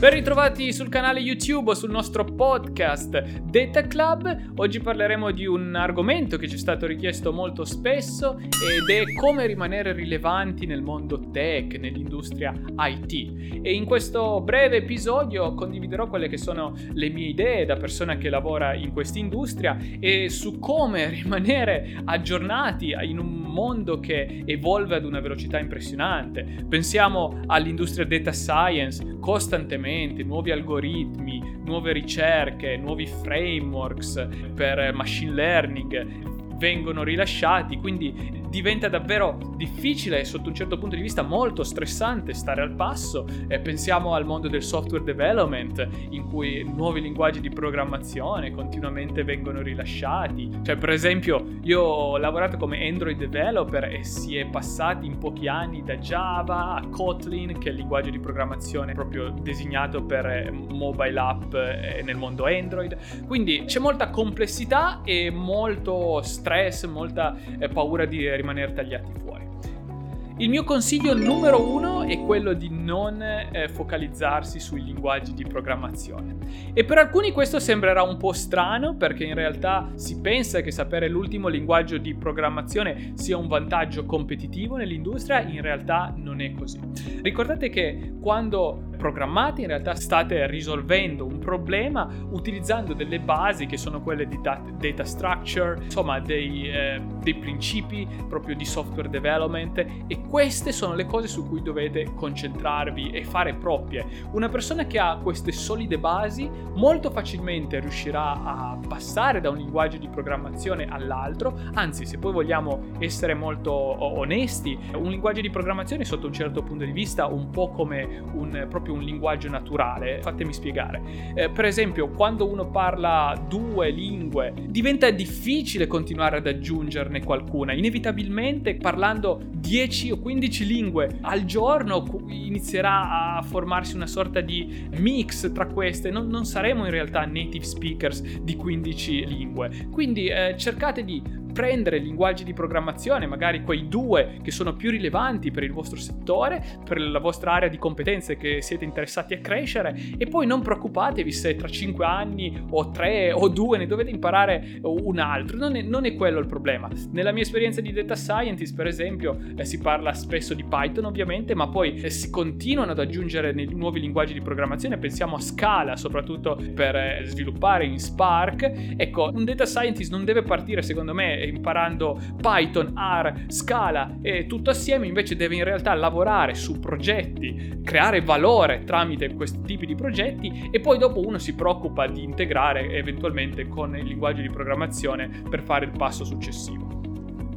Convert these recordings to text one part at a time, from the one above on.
Ben ritrovati sul canale YouTube o sul nostro podcast Data Club. Oggi parleremo di un argomento che ci è stato richiesto molto spesso ed è come rimanere rilevanti nel mondo tech, nell'industria IT. E in questo breve episodio condividerò quelle che sono le mie idee da persona che lavora in questa industria e su come rimanere aggiornati in un mondo che evolve ad una velocità impressionante. Pensiamo all'industria data science costantemente, nuovi algoritmi, nuove ricerche, nuovi frameworks per machine learning vengono rilasciati, quindi diventa davvero difficile sotto un certo punto di vista molto stressante stare al passo. Eh, pensiamo al mondo del software development in cui nuovi linguaggi di programmazione continuamente vengono rilasciati. Cioè per esempio io ho lavorato come Android developer e si è passati in pochi anni da Java a Kotlin che è il linguaggio di programmazione proprio designato per eh, mobile app eh, nel mondo Android. Quindi c'è molta complessità e molto stress, molta eh, paura di rimanere tagliati fuori. Il mio consiglio numero uno è quello di non eh, focalizzarsi sui linguaggi di programmazione. E per alcuni questo sembrerà un po' strano perché in realtà si pensa che sapere l'ultimo linguaggio di programmazione sia un vantaggio competitivo nell'industria, in realtà non è così. Ricordate che quando programmate in realtà state risolvendo un problema utilizzando delle basi che sono quelle di data structure, insomma dei, eh, dei principi proprio di software development e queste sono le cose su cui dovete concentrarvi e fare proprie. Una persona che ha queste solide basi molto facilmente riuscirà a passare da un linguaggio di programmazione all'altro, anzi se poi vogliamo essere molto onesti, un linguaggio di programmazione sotto un certo punto di vista un po' come un proprio un linguaggio naturale. Fatemi spiegare. Eh, per esempio, quando uno parla due lingue, diventa difficile continuare ad aggiungerne qualcuna. Inevitabilmente, parlando 10 o 15 lingue al giorno, inizierà a formarsi una sorta di mix tra queste. Non, non saremo in realtà native speakers di 15 lingue. Quindi eh, cercate di prendere linguaggi di programmazione, magari quei due che sono più rilevanti per il vostro settore, per la vostra area di competenze che siete interessati a crescere e poi non preoccupatevi se tra 5 anni o 3 o 2 ne dovete imparare un altro, non è, non è quello il problema. Nella mia esperienza di data scientist, per esempio, eh, si parla spesso di Python ovviamente, ma poi eh, si continuano ad aggiungere nuovi linguaggi di programmazione, pensiamo a Scala soprattutto per eh, sviluppare in Spark. Ecco, un data scientist non deve partire secondo me imparando Python, R, Scala e tutto assieme, invece deve in realtà lavorare su progetti, creare valore tramite questi tipi di progetti e poi dopo uno si preoccupa di integrare eventualmente con il linguaggio di programmazione per fare il passo successivo.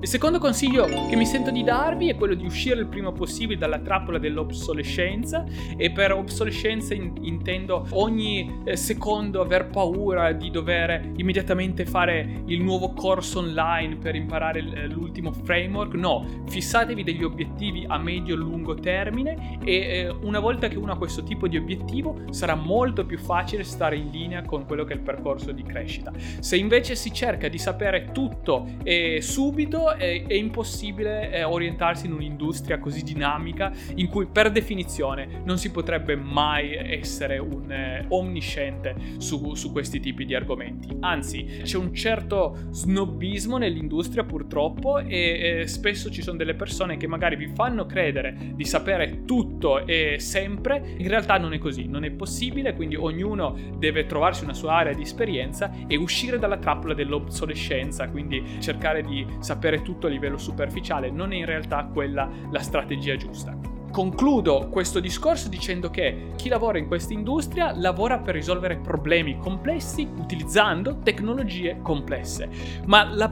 Il secondo consiglio che mi sento di darvi è quello di uscire il prima possibile dalla trappola dell'obsolescenza e per obsolescenza in- intendo ogni eh, secondo aver paura di dover immediatamente fare il nuovo corso online per imparare l- l'ultimo framework. No, fissatevi degli obiettivi a medio e lungo termine e eh, una volta che uno ha questo tipo di obiettivo sarà molto più facile stare in linea con quello che è il percorso di crescita. Se invece si cerca di sapere tutto e subito è, è impossibile eh, orientarsi in un'industria così dinamica in cui per definizione non si potrebbe mai essere un eh, omnisciente su, su questi tipi di argomenti. Anzi, c'è un certo snobismo nell'industria purtroppo e, e spesso ci sono delle persone che magari vi fanno credere di sapere tutto e sempre, in realtà non è così, non è possibile, quindi ognuno deve trovarsi una sua area di esperienza e uscire dalla trappola dell'obsolescenza, quindi cercare di sapere fare tutto a livello superficiale, non è in realtà quella la strategia giusta. Concludo questo discorso dicendo che chi lavora in questa industria lavora per risolvere problemi complessi utilizzando tecnologie complesse. Ma la,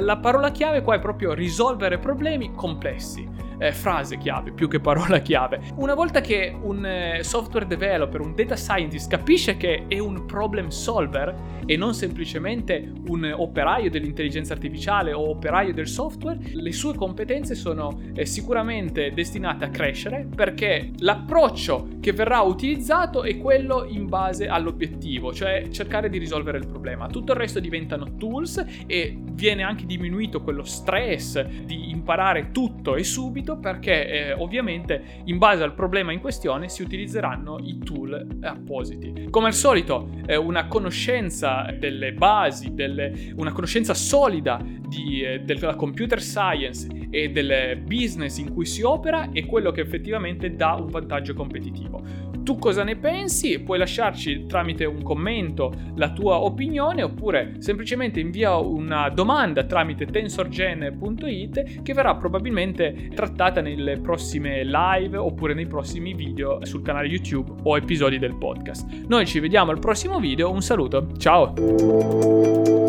uh, la parola chiave qua è proprio risolvere problemi complessi. Eh, frase chiave più che parola chiave. Una volta che un eh, software developer, un data scientist capisce che è un problem solver e non semplicemente un operaio dell'intelligenza artificiale o operaio del software, le sue competenze sono eh, sicuramente destinate a crescere perché l'approccio che verrà utilizzato è quello in base all'obiettivo, cioè cercare di risolvere il problema. Tutto il resto diventano tools e viene anche diminuito quello stress di imparare tutto e subito perché eh, ovviamente in base al problema in questione si utilizzeranno i tool appositi. Come al solito, eh, una conoscenza delle basi, delle, una conoscenza solida di, eh, della computer science e del business in cui si opera è quello che effettivamente dà un vantaggio competitivo. Tu cosa ne pensi? Puoi lasciarci tramite un commento la tua opinione oppure semplicemente invia una domanda tramite tensorgen.it che verrà probabilmente trattata nelle prossime live oppure nei prossimi video sul canale YouTube o episodi del podcast. Noi ci vediamo al prossimo video, un saluto, ciao!